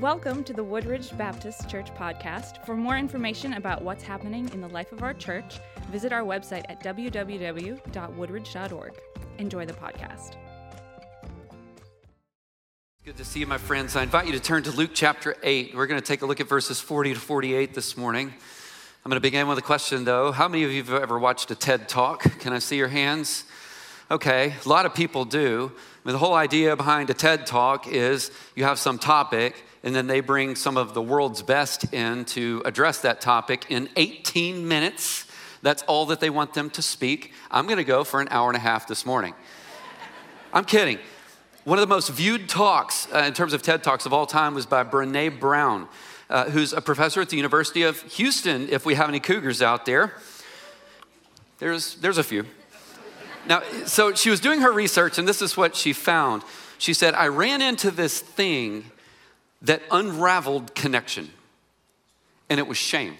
Welcome to the Woodridge Baptist Church podcast. For more information about what's happening in the life of our church, visit our website at www.woodridge.org. Enjoy the podcast. Good to see you, my friends. I invite you to turn to Luke chapter 8. We're going to take a look at verses 40 to 48 this morning. I'm going to begin with a question, though. How many of you have ever watched a TED Talk? Can I see your hands? Okay, a lot of people do. I mean, the whole idea behind a TED Talk is you have some topic, and then they bring some of the world's best in to address that topic in 18 minutes. That's all that they want them to speak. I'm gonna go for an hour and a half this morning. I'm kidding. One of the most viewed talks uh, in terms of TED Talks of all time was by Brene Brown, uh, who's a professor at the University of Houston, if we have any cougars out there. There's, there's a few. Now, so she was doing her research, and this is what she found. She said, I ran into this thing that unraveled connection, and it was shame.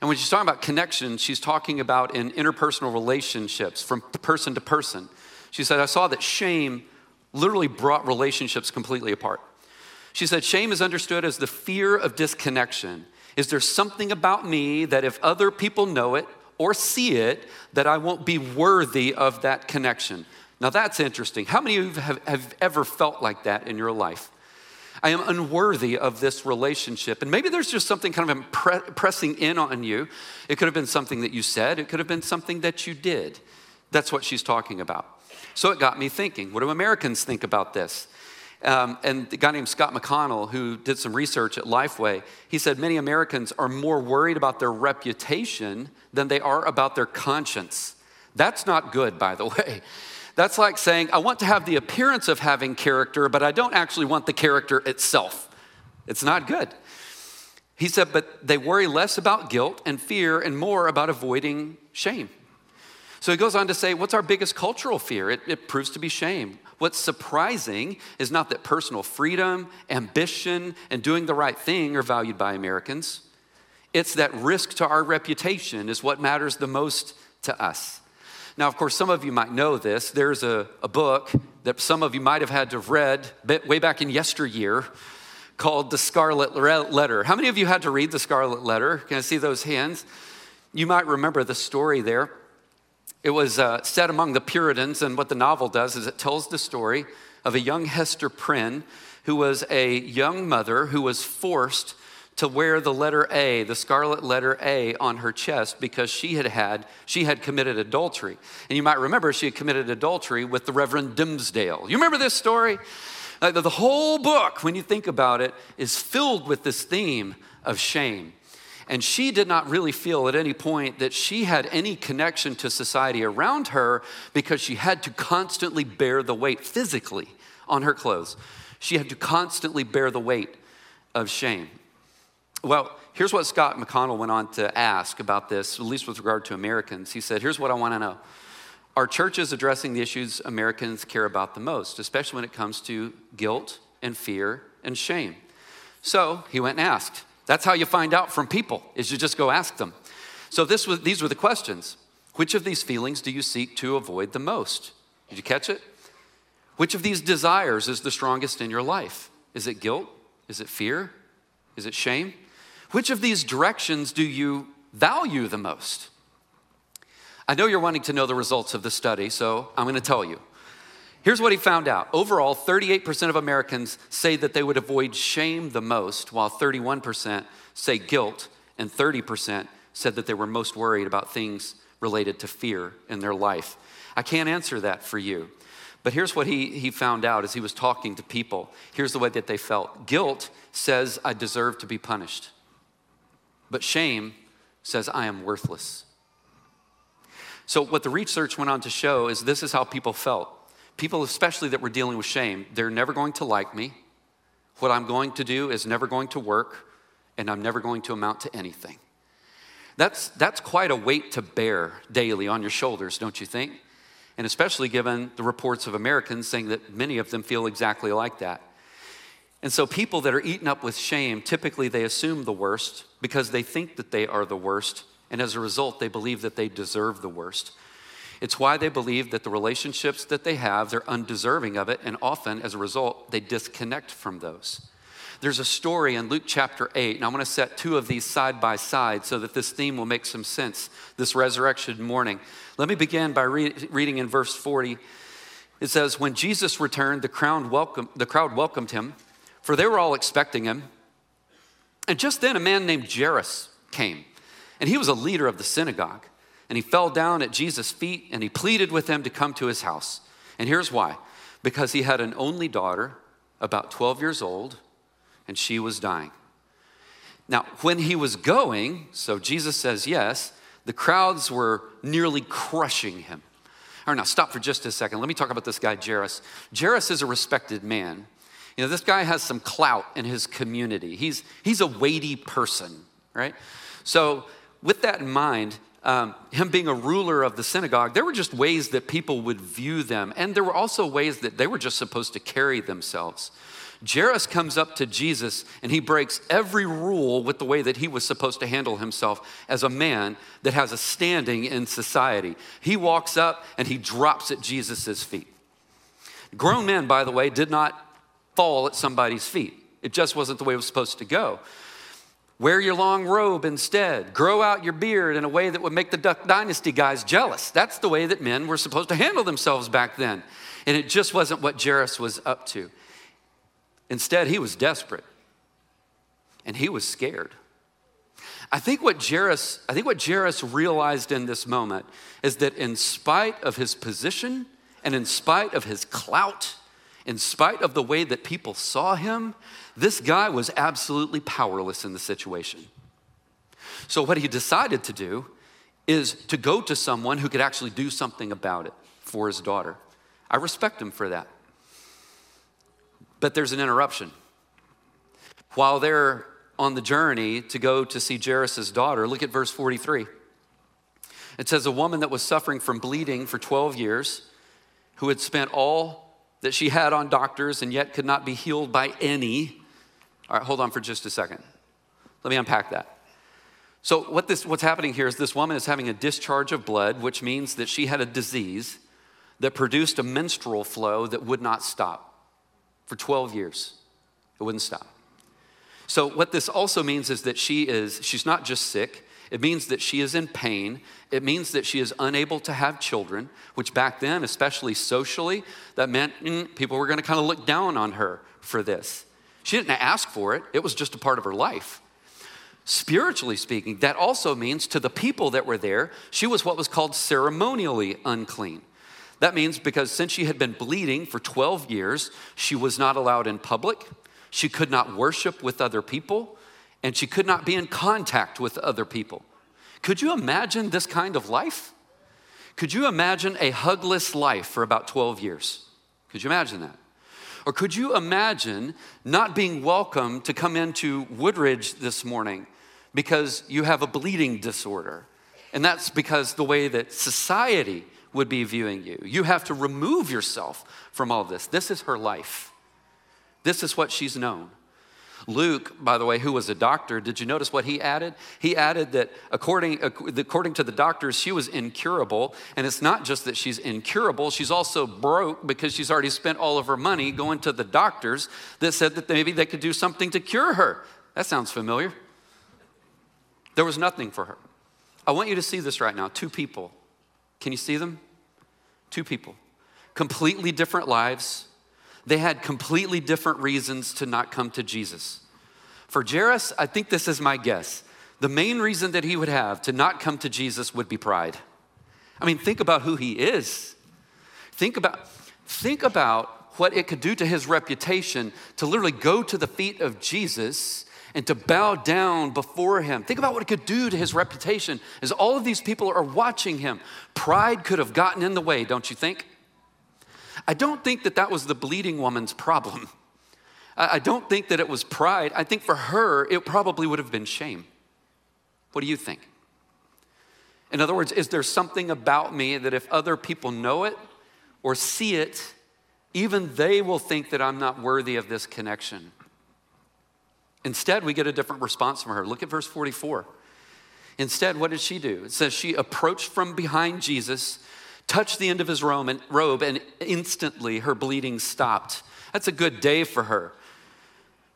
And when she's talking about connection, she's talking about in interpersonal relationships from person to person. She said, I saw that shame literally brought relationships completely apart. She said, Shame is understood as the fear of disconnection. Is there something about me that if other people know it or see it, that I won't be worthy of that connection? Now that's interesting. How many of you have, have ever felt like that in your life? I am unworthy of this relationship. And maybe there's just something kind of impre- pressing in on you. It could have been something that you said, it could have been something that you did. That's what she's talking about. So it got me thinking what do Americans think about this? Um, and a guy named Scott McConnell, who did some research at Lifeway, he said many Americans are more worried about their reputation than they are about their conscience. That's not good, by the way. That's like saying, I want to have the appearance of having character, but I don't actually want the character itself. It's not good. He said, but they worry less about guilt and fear and more about avoiding shame. So he goes on to say, What's our biggest cultural fear? It, it, proves to be shame. What's surprising is not that personal freedom, ambition, and doing the right thing are valued by Americans. It's that risk to our reputation is what matters the most to us. Now, of course, some of you might know this. There's a, a book that some of you might have had to have read way back in yesteryear called The Scarlet Letter. How many of you had to read The Scarlet Letter? Can I see those hands? You might remember the story there. It was uh, set among the Puritans, and what the novel does is it tells the story of a young Hester Prynne who was a young mother who was forced to wear the letter A, the scarlet letter A on her chest because she had had she had committed adultery. And you might remember she had committed adultery with the Reverend Dimmesdale. You remember this story? Uh, the whole book, when you think about it, is filled with this theme of shame. And she did not really feel at any point that she had any connection to society around her because she had to constantly bear the weight physically on her clothes. She had to constantly bear the weight of shame. Well, here's what Scott McConnell went on to ask about this, at least with regard to Americans. He said, Here's what I want to know. Are churches addressing the issues Americans care about the most, especially when it comes to guilt and fear and shame? So he went and asked. That's how you find out from people, is you just go ask them. So this was, these were the questions. Which of these feelings do you seek to avoid the most? Did you catch it? Which of these desires is the strongest in your life? Is it guilt? Is it fear? Is it shame? Which of these directions do you value the most? I know you're wanting to know the results of the study, so I'm going to tell you. Here's what he found out. Overall, 38% of Americans say that they would avoid shame the most, while 31% say guilt, and 30% said that they were most worried about things related to fear in their life. I can't answer that for you. But here's what he, he found out as he was talking to people. Here's the way that they felt guilt says, I deserve to be punished. But shame says, I am worthless. So, what the research went on to show is this is how people felt. People, especially that were dealing with shame, they're never going to like me. What I'm going to do is never going to work, and I'm never going to amount to anything. That's, that's quite a weight to bear daily on your shoulders, don't you think? And especially given the reports of Americans saying that many of them feel exactly like that. And so people that are eaten up with shame, typically they assume the worst because they think that they are the worst. And as a result, they believe that they deserve the worst. It's why they believe that the relationships that they have, they're undeserving of it. And often, as a result, they disconnect from those. there's a story in Luke chapter 8, and I want to set two of these side by side so that this theme will make some sense this resurrection morning. Let me begin by re- reading in verse 40. It says, When Jesus returned, the crowd, welcomed, the crowd welcomed him, for they were all expecting him. And just then, a man named Jairus came, and he was a leader of the synagogue. And he fell down at Jesus' feet and he pleaded with him to come to his house. And here's why because he had an only daughter, about 12 years old, and she was dying. Now, when he was going, so Jesus says yes, the crowds were nearly crushing him. All right, now stop for just a second. Let me talk about this guy, Jairus. Jairus is a respected man. You know, this guy has some clout in his community. He's, he's a weighty person, right? So, with that in mind, um, him being a ruler of the synagogue, there were just ways that people would view them. And there were also ways that they were just supposed to carry themselves. Jairus comes up to Jesus and he breaks every rule with the way that he was supposed to handle himself as a man that has a standing in society. He walks up and he drops at Jesus' feet. Grown men, by the way, did not fall at somebody's feet. It just wasn't the way it was supposed to go. Wear your long robe instead. Grow out your beard in a way that would make the Duck Dynasty guys jealous. That's the way that men were supposed to handle themselves back then. And it just wasn't what Jairus was up to. Instead, he was desperate and he was scared. I think what Jairus, I think what Jairus realized in this moment is that in spite of his position and in spite of his clout, in spite of the way that people saw him, this guy was absolutely powerless in the situation. So, what he decided to do is to go to someone who could actually do something about it for his daughter. I respect him for that. But there's an interruption. While they're on the journey to go to see Jairus' daughter, look at verse 43. It says, A woman that was suffering from bleeding for 12 years, who had spent all that she had on doctors and yet could not be healed by any, all right, hold on for just a second. Let me unpack that. So, what this, what's happening here is this woman is having a discharge of blood, which means that she had a disease that produced a menstrual flow that would not stop for 12 years. It wouldn't stop. So, what this also means is that she is, she's not just sick, it means that she is in pain. It means that she is unable to have children, which back then, especially socially, that meant mm, people were going to kind of look down on her for this. She didn't ask for it, it was just a part of her life. Spiritually speaking, that also means to the people that were there, she was what was called ceremonially unclean. That means because since she had been bleeding for 12 years, she was not allowed in public, she could not worship with other people, and she could not be in contact with other people. Could you imagine this kind of life? Could you imagine a hugless life for about 12 years? Could you imagine that? Or could you imagine not being welcome to come into Woodridge this morning because you have a bleeding disorder? And that's because the way that society would be viewing you. You have to remove yourself from all this. This is her life. This is what she's known. Luke, by the way, who was a doctor, did you notice what he added? He added that according, according to the doctors, she was incurable. And it's not just that she's incurable, she's also broke because she's already spent all of her money going to the doctors that said that maybe they could do something to cure her. That sounds familiar. There was nothing for her. I want you to see this right now. Two people. Can you see them? Two people. Completely different lives they had completely different reasons to not come to Jesus. For Jairus, I think this is my guess. The main reason that he would have to not come to Jesus would be pride. I mean, think about who he is. Think about, think about what it could do to his reputation to literally go to the feet of Jesus and to bow down before him. Think about what it could do to his reputation as all of these people are watching him. Pride could have gotten in the way, don't you think? I don't think that that was the bleeding woman's problem. I don't think that it was pride. I think for her, it probably would have been shame. What do you think? In other words, is there something about me that if other people know it or see it, even they will think that I'm not worthy of this connection? Instead, we get a different response from her. Look at verse 44. Instead, what did she do? It says she approached from behind Jesus touched the end of his robe, and instantly her bleeding stopped. That's a good day for her.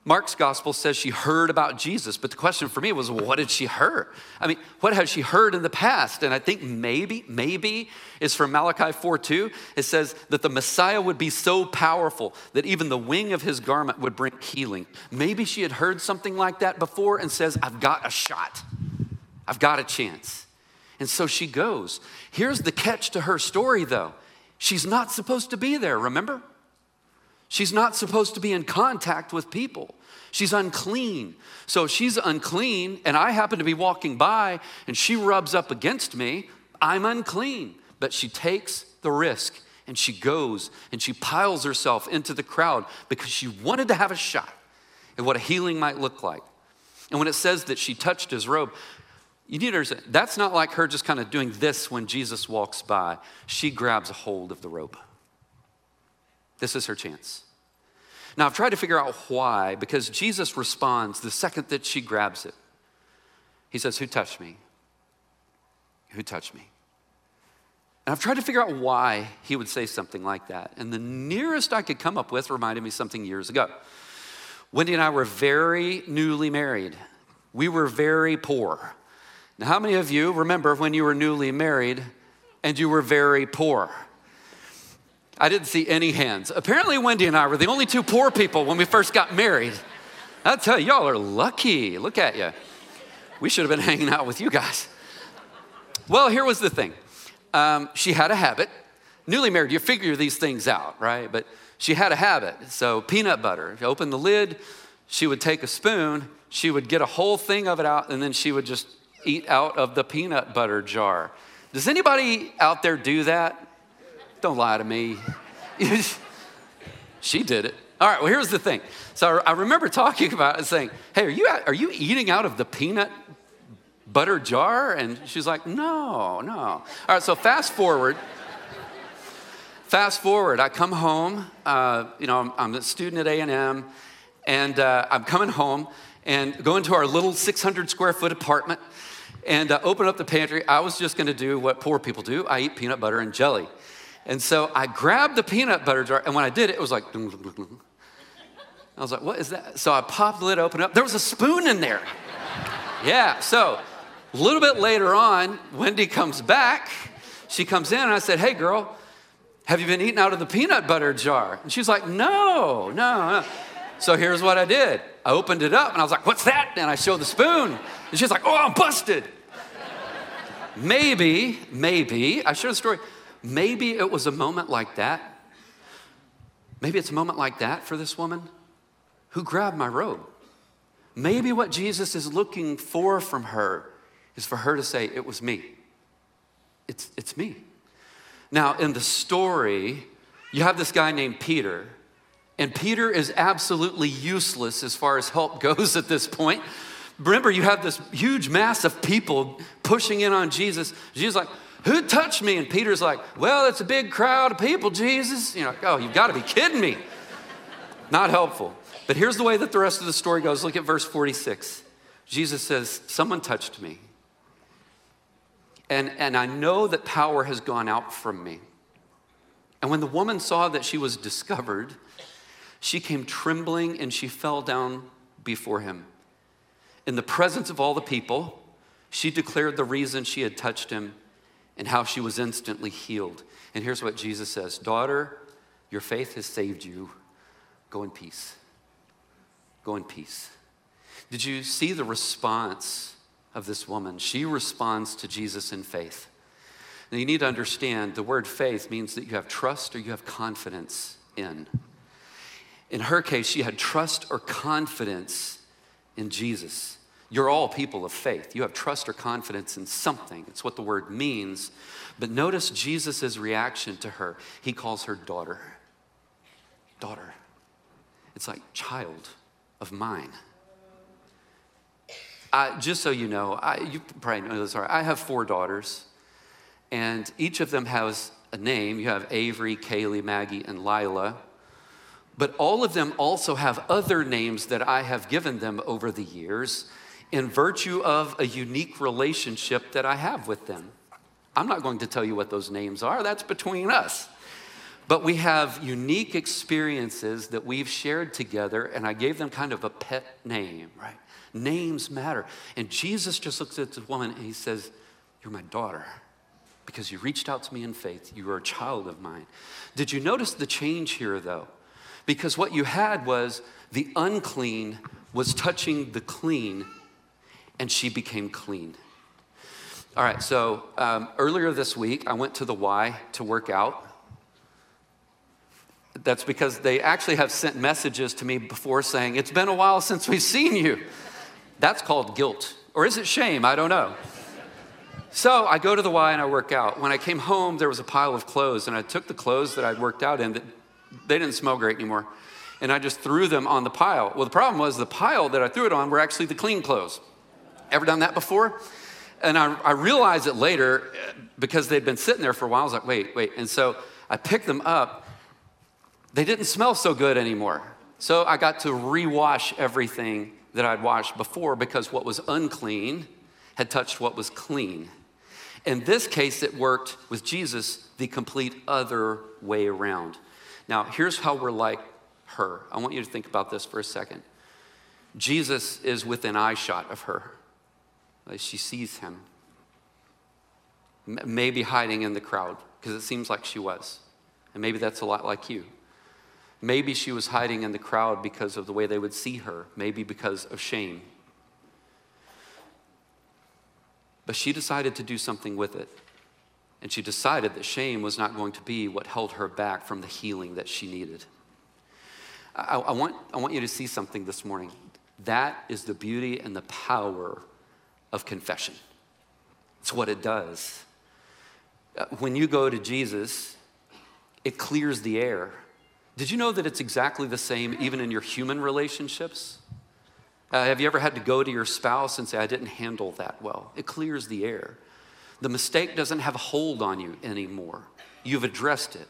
Mark's gospel says she heard about Jesus, but the question for me was, what did she hear? I mean, what has she heard in the past? And I think maybe, maybe is from Malachi 4 2. It says that the Messiah would be so powerful that even the wing of his garment would bring healing. Maybe she had heard something like that before and says, I've got a shot, I've got a chance. And so she goes. Here's the catch to her story, though she's not supposed to be there, remember? She's not supposed to be in contact with people. She's unclean. So she's unclean, and I happen to be walking by and she rubs up against me. I'm unclean. But she takes the risk and she goes and she piles herself into the crowd because she wanted to have a shot at what a healing might look like. And when it says that she touched his robe, you need to understand that's not like her just kind of doing this when Jesus walks by. She grabs a hold of the rope. This is her chance. Now, I've tried to figure out why, because Jesus responds the second that she grabs it. He says, Who touched me? Who touched me? And I've tried to figure out why he would say something like that. And the nearest I could come up with reminded me something years ago. Wendy and I were very newly married. We were very poor. Now, how many of you remember when you were newly married and you were very poor? I didn't see any hands. Apparently, Wendy and I were the only two poor people when we first got married. I'll tell you, y'all are lucky. Look at you. We should have been hanging out with you guys. Well, here was the thing um, she had a habit. Newly married, you figure these things out, right? But she had a habit. So, peanut butter, if you open the lid, she would take a spoon, she would get a whole thing of it out, and then she would just eat out of the peanut butter jar. Does anybody out there do that? Don't lie to me. she did it. All right, well, here's the thing. So I remember talking about it saying, Hey, are you, are you eating out of the peanut butter jar? And she's like, No, no. All right, so fast forward. fast forward, I come home. Uh, you know, I'm, I'm, a student at A&M, and uh, I'm coming home and going to our little 600 square foot apartment and uh, open up the pantry. I was just going to do what poor people do I eat peanut butter and jelly. And so I grabbed the peanut butter jar, and when I did it, it was like, I was like, what is that? So I popped the lid open up. There was a spoon in there. yeah, so a little bit later on, Wendy comes back. She comes in, and I said, hey, girl, have you been eating out of the peanut butter jar? And she's like, no, no, no. So here's what I did. I opened it up and I was like, what's that? And I showed the spoon. And she's like, oh, I'm busted. maybe, maybe, I share the story. Maybe it was a moment like that. Maybe it's a moment like that for this woman who grabbed my robe. Maybe what Jesus is looking for from her is for her to say, It was me. It's, it's me. Now, in the story, you have this guy named Peter, and Peter is absolutely useless as far as help goes at this point. Remember, you have this huge mass of people pushing in on Jesus. Jesus, like, who touched me? And Peter's like, Well, it's a big crowd of people, Jesus. You know, oh, you've got to be kidding me. Not helpful. But here's the way that the rest of the story goes. Look at verse 46. Jesus says, Someone touched me. And, and I know that power has gone out from me. And when the woman saw that she was discovered, she came trembling and she fell down before him. In the presence of all the people, she declared the reason she had touched him and how she was instantly healed. And here's what Jesus says Daughter, your faith has saved you. Go in peace. Go in peace. Did you see the response of this woman? She responds to Jesus in faith. Now, you need to understand the word faith means that you have trust or you have confidence in. In her case, she had trust or confidence in Jesus. You're all people of faith. You have trust or confidence in something. It's what the word means. But notice Jesus' reaction to her. He calls her daughter. Daughter. It's like child of mine. I, just so you know, I, you probably know this. I have four daughters, and each of them has a name. You have Avery, Kaylee, Maggie, and Lila. But all of them also have other names that I have given them over the years in virtue of a unique relationship that I have with them. I'm not going to tell you what those names are, that's between us. but we have unique experiences that we've shared together, and I gave them kind of a pet name, right? Names matter. And Jesus just looks at this woman and he says, You're my daughter because you reached out to me in faith. You are a child of mine. Did you notice the change here, though? Because what you had was the unclean was touching the clean, and she became clean. All right, so um, earlier this week, I went to the Y to work out. That's because they actually have sent messages to me before saying, It's been a while since we've seen you. That's called guilt. Or is it shame? I don't know. So I go to the Y and I work out. When I came home, there was a pile of clothes, and I took the clothes that I'd worked out in that they didn't smell great anymore, and I just threw them on the pile. Well, the problem was the pile that I threw it on were actually the clean clothes. Ever done that before? And I, I realized it later uh, because they'd been sitting there for a while. I was like, wait, wait. And so I picked them up. They didn't smell so good anymore. So I got to rewash everything that I'd washed before because what was unclean had touched what was clean. In this case, it worked with Jesus the complete other way around. Now, here's how we're like her. I want you to think about this for a second. Jesus is within eyeshot of her. She sees him, maybe hiding in the crowd, because it seems like she was. And maybe that's a lot like you. Maybe she was hiding in the crowd because of the way they would see her, maybe because of shame. But she decided to do something with it. And she decided that shame was not going to be what held her back from the healing that she needed. I, I, want, I want you to see something this morning. That is the beauty and the power of confession. It's what it does. Uh, when you go to Jesus, it clears the air. Did you know that it's exactly the same even in your human relationships? Uh, have you ever had to go to your spouse and say, I didn't handle that well? It clears the air. The mistake doesn't have a hold on you anymore. You've addressed it.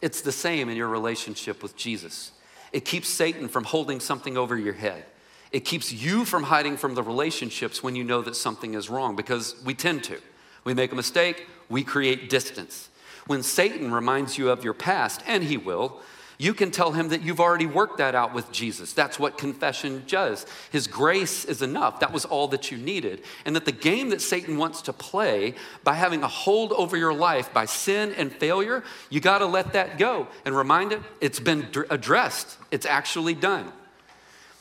It's the same in your relationship with Jesus. It keeps Satan from holding something over your head. It keeps you from hiding from the relationships when you know that something is wrong because we tend to. We make a mistake, we create distance. When Satan reminds you of your past, and he will, you can tell him that you've already worked that out with Jesus. That's what confession does. His grace is enough. That was all that you needed. And that the game that Satan wants to play by having a hold over your life by sin and failure, you got to let that go and remind it it's been addressed, it's actually done.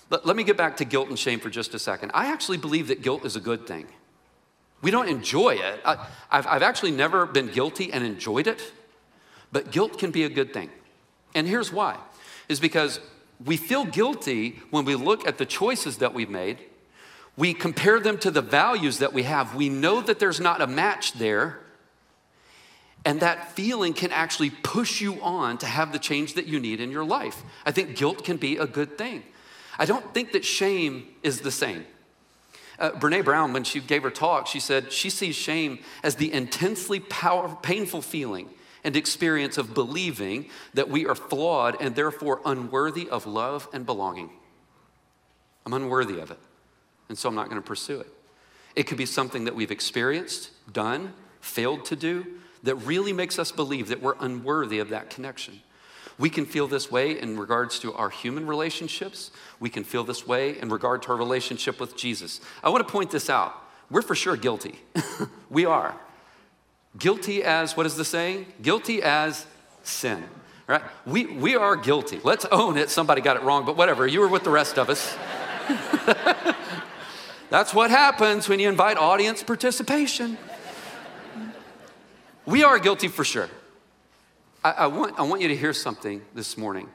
Let, let me get back to guilt and shame for just a second. I actually believe that guilt is a good thing. We don't enjoy it. I, have I've actually never been guilty and enjoyed it, but guilt can be a good thing. And here's why is because we feel guilty when we look at the choices that we've made. We compare them to the values that we have. We know that there's not a match there. And that feeling can actually push you on to have the change that you need in your life. I think guilt can be a good thing. I don't think that shame is the same. Uh, Brene Brown, when she gave her talk, she said she sees shame as the intensely power, painful feeling and experience of believing that we are flawed and therefore unworthy of love and belonging. I'm unworthy of it, and so I'm not going to pursue it. It could be something that we've experienced, done, failed to do, that really makes us believe that we're unworthy of that connection. We can feel this way in regards to our human relationships. We can feel this way in regard to our relationship with Jesus. I want to point this out. We're for sure guilty. we are. Guilty as, what is the saying? Guilty as sin, right? We, we are guilty. Let's own it. Somebody got it wrong, but whatever. You were with the rest of us. That's what happens when you invite audience participation. We are guilty for sure. I, I, want, I want you to hear something this morning.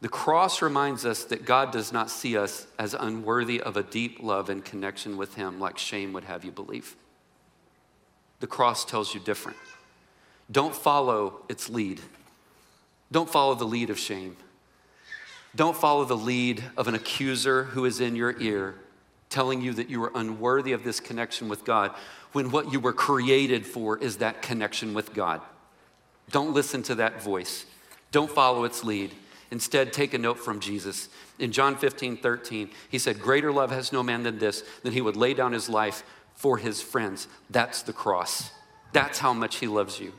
The cross reminds us that God does not see us as unworthy of a deep love and connection with Him like shame would have you believe. The cross tells you different. Don't follow its lead. Don't follow the lead of shame. Don't follow the lead of an accuser who is in your ear telling you that you are unworthy of this connection with God when what you were created for is that connection with God. Don't listen to that voice. Don't follow its lead. Instead, take a note from Jesus. In John 15, 13, he said, Greater love has no man than this, than he would lay down his life for his friends. That's the cross. That's how much he loves you.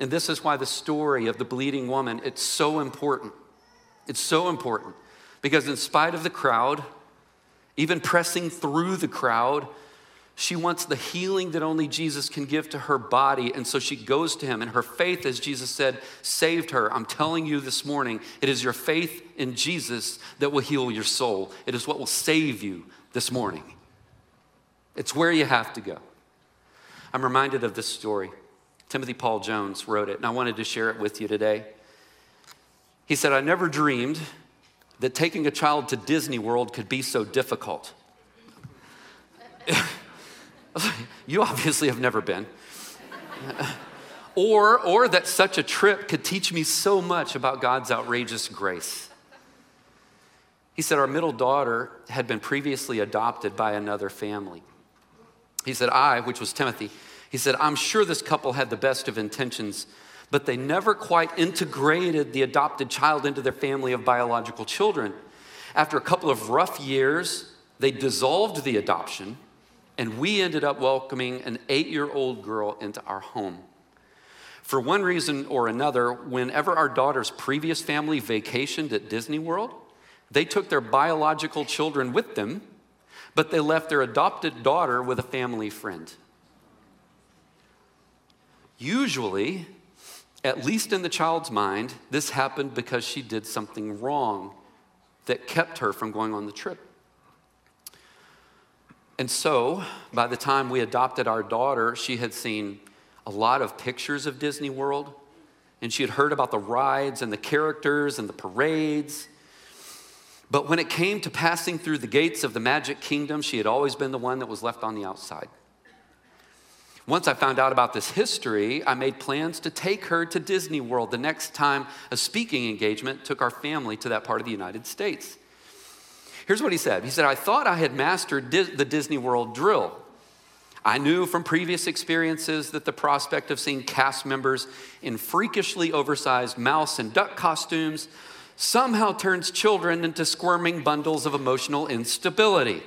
And this is why the story of the bleeding woman, it's so important. It's so important because in spite of the crowd, even pressing through the crowd, she wants the healing that only Jesus can give to her body. And so she goes to him, and her faith, as Jesus said, saved her. I'm telling you this morning, it is your faith in Jesus that will heal your soul. It is what will save you this morning. It's where you have to go. I'm reminded of this story. Timothy Paul Jones wrote it, and I wanted to share it with you today. He said, I never dreamed that taking a child to Disney World could be so difficult. you obviously have never been. or, or that such a trip could teach me so much about God's outrageous grace. He said, Our middle daughter had been previously adopted by another family. He said, I, which was Timothy, he said, I'm sure this couple had the best of intentions, but they never quite integrated the adopted child into their family of biological children. After a couple of rough years, they dissolved the adoption, and we ended up welcoming an eight year old girl into our home. For one reason or another, whenever our daughter's previous family vacationed at Disney World, they took their biological children with them, but they left their adopted daughter with a family friend. Usually, at least in the child's mind, this happened because she did something wrong that kept her from going on the trip. And so, by the time we adopted our daughter, she had seen a lot of pictures of Disney World, and she had heard about the rides and the characters and the parades. But when it came to passing through the gates of the Magic Kingdom, she had always been the one that was left on the outside. Once I found out about this history, I made plans to take her to Disney World the next time a speaking engagement took our family to that part of the United States. Here's what he said He said, I thought I had mastered the Disney World drill. I knew from previous experiences that the prospect of seeing cast members in freakishly oversized mouse and duck costumes somehow turns children into squirming bundles of emotional instability.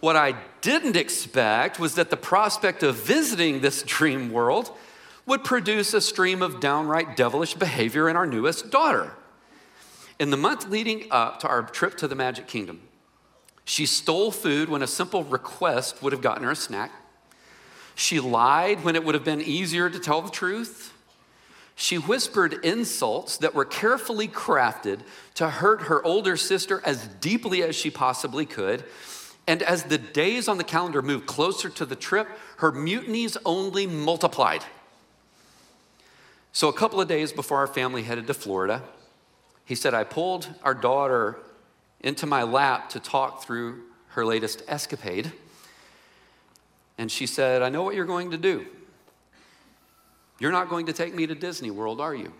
What I didn't expect was that the prospect of visiting this dream world would produce a stream of downright devilish behavior in our newest daughter. In the month leading up to our trip to the Magic Kingdom, she stole food when a simple request would have gotten her a snack. She lied when it would have been easier to tell the truth. She whispered insults that were carefully crafted to hurt her older sister as deeply as she possibly could and as the days on the calendar moved closer to the trip, her mutinies only multiplied. So, a couple of days before our family headed to Florida, he said, I pulled our daughter into my lap to talk through her latest escapade. And she said, I know what you're going to do. You're not going to take me to Disney World, are you?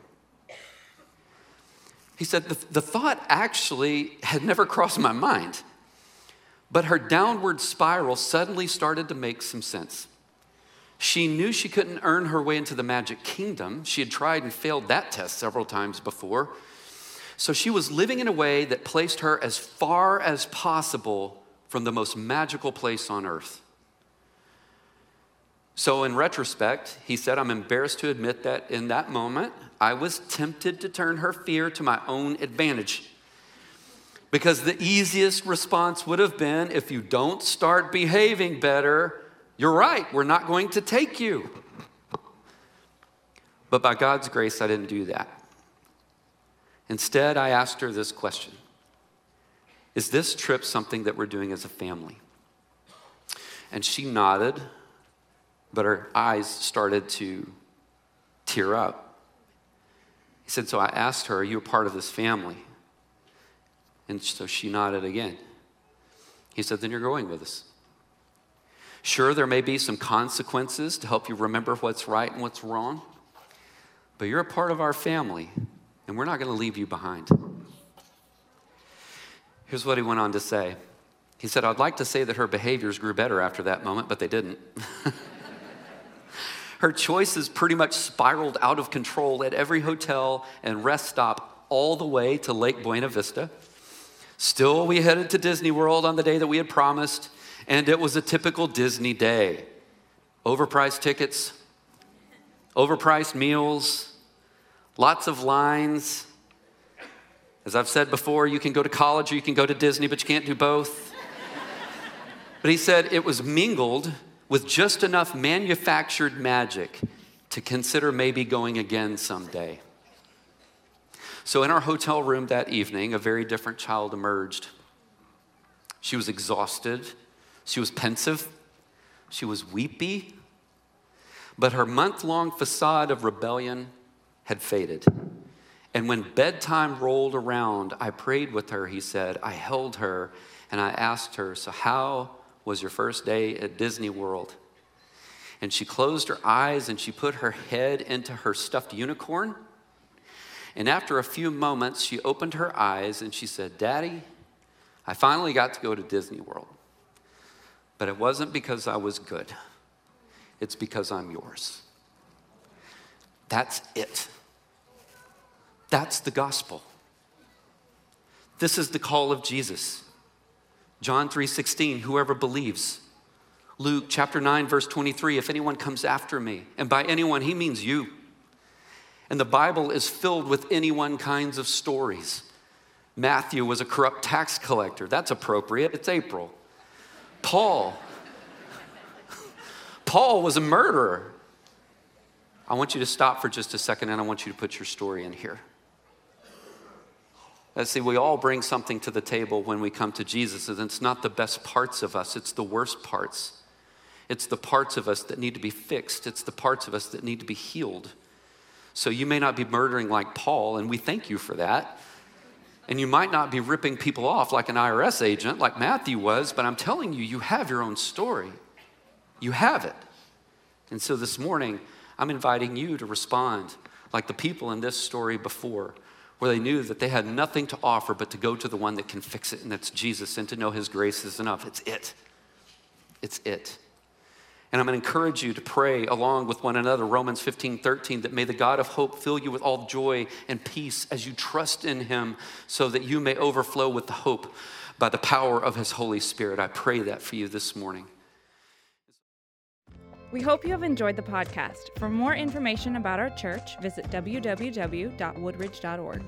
He said, the, the thought actually had never crossed my mind. But her downward spiral suddenly started to make some sense. She knew she couldn't earn her way into the magic kingdom. She had tried and failed that test several times before. So she was living in a way that placed her as far as possible from the most magical place on earth. So, in retrospect, he said, I'm embarrassed to admit that in that moment, I was tempted to turn her fear to my own advantage. Because the easiest response would have been if you don't start behaving better, you're right, we're not going to take you. But by God's grace, I didn't do that. Instead, I asked her this question Is this trip something that we're doing as a family? And she nodded, but her eyes started to tear up. He said, So I asked her, Are you a part of this family? And so she nodded again. He said, Then you're going with us. Sure, there may be some consequences to help you remember what's right and what's wrong, but you're a part of our family, and we're not going to leave you behind. Here's what he went on to say He said, I'd like to say that her behaviors grew better after that moment, but they didn't. her choices pretty much spiraled out of control at every hotel and rest stop all the way to Lake Buena Vista. Still, we headed to Disney World on the day that we had promised, and it was a typical Disney day. Overpriced tickets, overpriced meals, lots of lines. As I've said before, you can go to college or you can go to Disney, but you can't do both. but he said it was mingled with just enough manufactured magic to consider maybe going again someday. So, in our hotel room that evening, a very different child emerged. She was exhausted, she was pensive, she was weepy, but her month long facade of rebellion had faded. And when bedtime rolled around, I prayed with her, he said. I held her and I asked her, So, how was your first day at Disney World? And she closed her eyes and she put her head into her stuffed unicorn. And after a few moments, she opened her eyes and she said, Daddy, I finally got to go to Disney World. But it wasn't because I was good, it's because I'm yours. That's it. That's the gospel. This is the call of Jesus. John 3:16, whoever believes. Luke chapter 9 verse 23, if anyone comes after me, and by anyone he means you. And the Bible is filled with anyone kinds of stories. Matthew was a corrupt tax collector. That's appropriate. It's April. Paul Paul was a murderer. I want you to stop for just a second and I want you to put your story in here. Let's see, we all bring something to the table when we come to Jesus, and it's not the best parts of us, it's the worst parts. It's the parts of us that need to be fixed, it's the parts of us that need to be healed. So you may not be murdering like Paul, and we thank you for that. And you might not be ripping people off like an IRS agent, like Matthew was, but I'm telling you, you have your own story. You have it. And so this morning, I'm inviting you to respond like the people in this story before, where they knew that they had nothing to offer but to go to the one that can fix it, and that's Jesus, and to know his grace is enough. It's it. It's it. And I'm going to encourage you to pray along with one another, Romans 15, 13, that may the God of hope fill you with all joy and peace as you trust in him, so that you may overflow with the hope by the power of his Holy Spirit. I pray that for you this morning. We hope you have enjoyed the podcast. For more information about our church, visit www.woodridge.org.